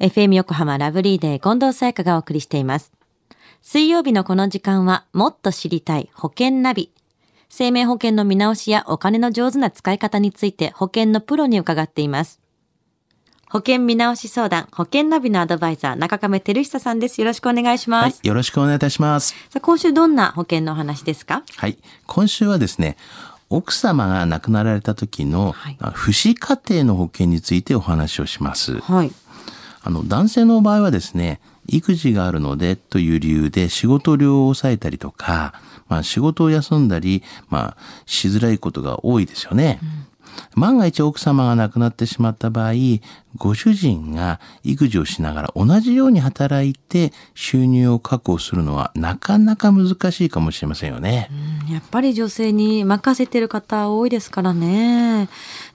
FM 横浜ラブリーデー近藤沙耶香がお送りしています。水曜日のこの時間はもっと知りたい保険ナビ。生命保険の見直しやお金の上手な使い方について保険のプロに伺っています。保険見直し相談、保険ナビのアドバイザー、中亀照久さんです。よろしくお願いします。はい、よろしくお願いいたします。さあ今週どんな保険のお話ですか？はい、今週はですね、奥様が亡くなられた時の、はい不死家庭の保険についてお話をします。はい。あの、男性の場合はですね、育児があるのでという理由で仕事量を抑えたりとか、まあ仕事を休んだり、まあしづらいことが多いですよね。万が一奥様が亡くなってしまった場合、ご主人が育児をしながら同じように働いて収入を確保するのはなかなか難しいかもしれませんよね。うんやっぱり女性に任せてる方多いですからね。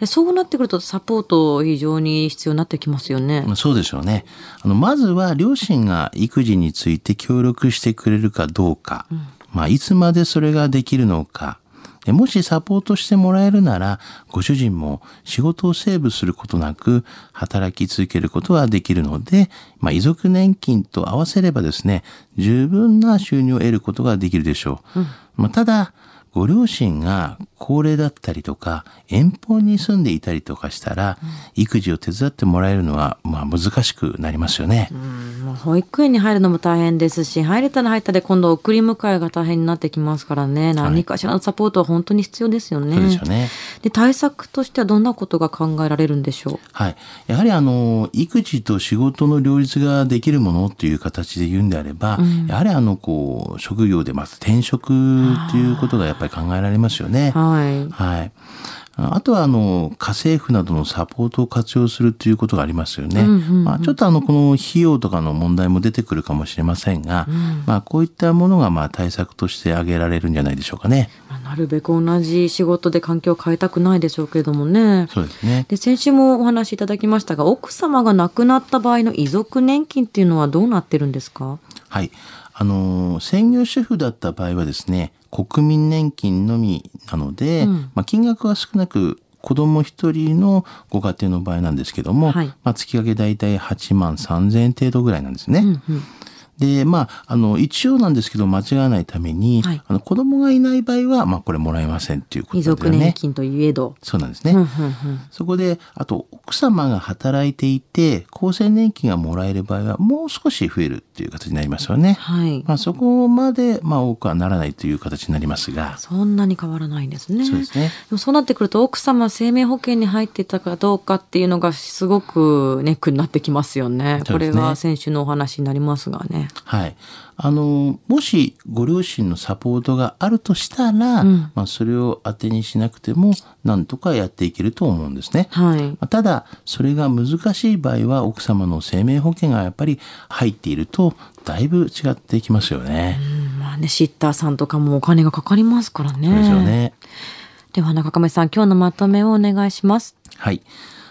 そうなってくるとサポート非常に必要になってきますよね。そうですよね。あの、まずは両親が育児について協力してくれるかどうか、まあ、いつまでそれができるのか、でもしサポートしてもらえるなら、ご主人も仕事をセーブすることなく働き続けることができるので、まあ、遺族年金と合わせればですね、十分な収入を得ることができるでしょう。まあ、ただ、ご両親が高齢だったりとか、遠方に住んでいたりとかしたら、育児を手伝ってもらえるのは、まあ難しくなりますよね。うん保育園に入るのも大変ですし、入れたら入ったで今度送り迎えが大変になってきますからね。何かしらのサポートは本当に必要ですよね。そうですよね。で対策としてはどんなことが考えられるんでしょはい。やはりあの、育児と仕事の両立ができるものっていう形で言うんであれば、やはりあの、こう、職業でまず転職っていうことがやっぱり考えられますよねう。。はい。はい。あとは、あの、家政婦などのサポートを活用するということがありますよね。まあ、ちょっとあの、この費用とかの問題も出てくるかもしれませんが、まあ、こういったものが、まあ、対策として挙げられるんじゃないでしょうかね。まあなるべく同じ仕事で環境を変えたくないでしょうけれどもね。そうですね。で先週もお話しいただきましたが奥様が亡くなった場合の遺族年金っていうのはどうなってるんですか？はい。あの、専業主婦だった場合はですね、国民年金のみなので、まあ、金額は少なく、子供一人のご家庭の場合なんですけども、はい。まあ、月掛け大体8万3000円程度ぐらいなんですね。で、まあ、あの、一応なんですけど、間違わないために、はいあの子供がいない場合は、まあ、これもらえませんっていうこと遺ですよね。族年金といえど。そうなんですね。そこで、あと、奥様が働いていて、厚生年金がもらえる場合は、もう少し増えるっていう形になりますよね。はい。まあ、そこまで、まあ、多くはならないという形になりますが、そんなに変わらないんですね。そうですね。でもそうなってくると奥様生命保険に入っていたかどうかっていうのがすごくネックになってきますよね。これは先週のお話になりますがね。はい。あの、もしご両親のサポートがあるとしたら、うんまあ、それを当てにしなくても、なんとかやっていけると思うんですね。はい。まあただ、それが難しい場合は、奥様の生命保険がやっぱり入っていると、だいぶ違ってきますよね。うんまあね、シッターさんとかもお金がかかりますからね。そうですよね。では中亀さん、今日のまとめをお願いします。はい。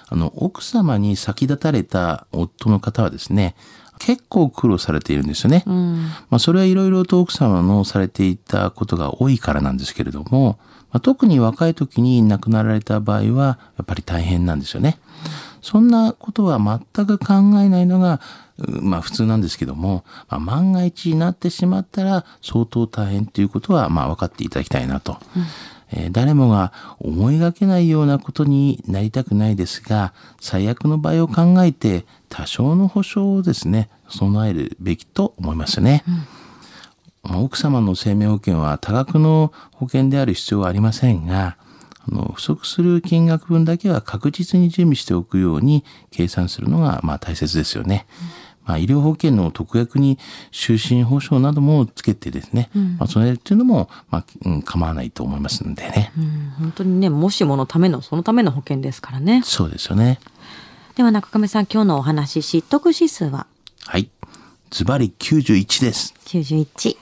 あの、奥様に先立たれた夫の方はですね、結構苦労されているんですよね。うん。まあ、それはいろいろと奥様のされていたことが多いからなんですけれども、まあ、特に若い時に亡くなられた場合は、やっぱり大変なんですよね。そんなことは全く考えないのが、うまあ普通なんですけども、まあ、万が一になってしまったら相当大変ということは、まあ分かっていただきたいなと。えー誰もが思いがけないようなことになりたくないですが、最悪の場合を考えて多少の保証をですね、備えるべきと思いますよね。まあ奥様の生命保険は多額の保険である必要はありませんが、あの不足する金額分だけは確実に準備しておくように計算するのがまあ大切ですよね。まあ、医療保険の特約に就寝保障などもつけてですね、まあ、それっていうのも、まあ、うん、構わないと思いますのでね。うん、本当にね、もしものための、そのための保険ですからね。そうですよね。では中亀さん、今日のお話、知得指数は？はい。ズバリ91です。91。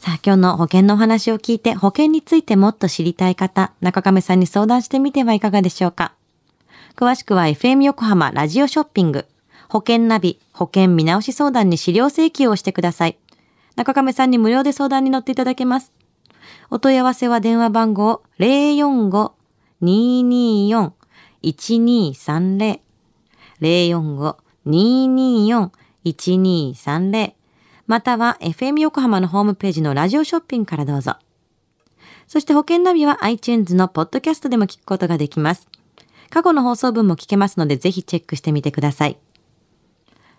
さあ、今日の保険のお話を聞いて、保険についてもっと知りたい方、中亀さんに相談してみてはいかがでしょうか。詳しくは FM 横浜ラジオショッピング、保険ナビ、保険見直し相談に資料請求をしてください。中亀さんに無料で相談に乗っていただけます。お問い合わせは電話番号045-224-1230。224-1230または FM 横浜のホームページのラジオショッピングからどうぞ。そして保険ナビは iTunes のポッドキャストでも聞くことができます。過去の放送分も聞けますのでぜひチェックしてみてください。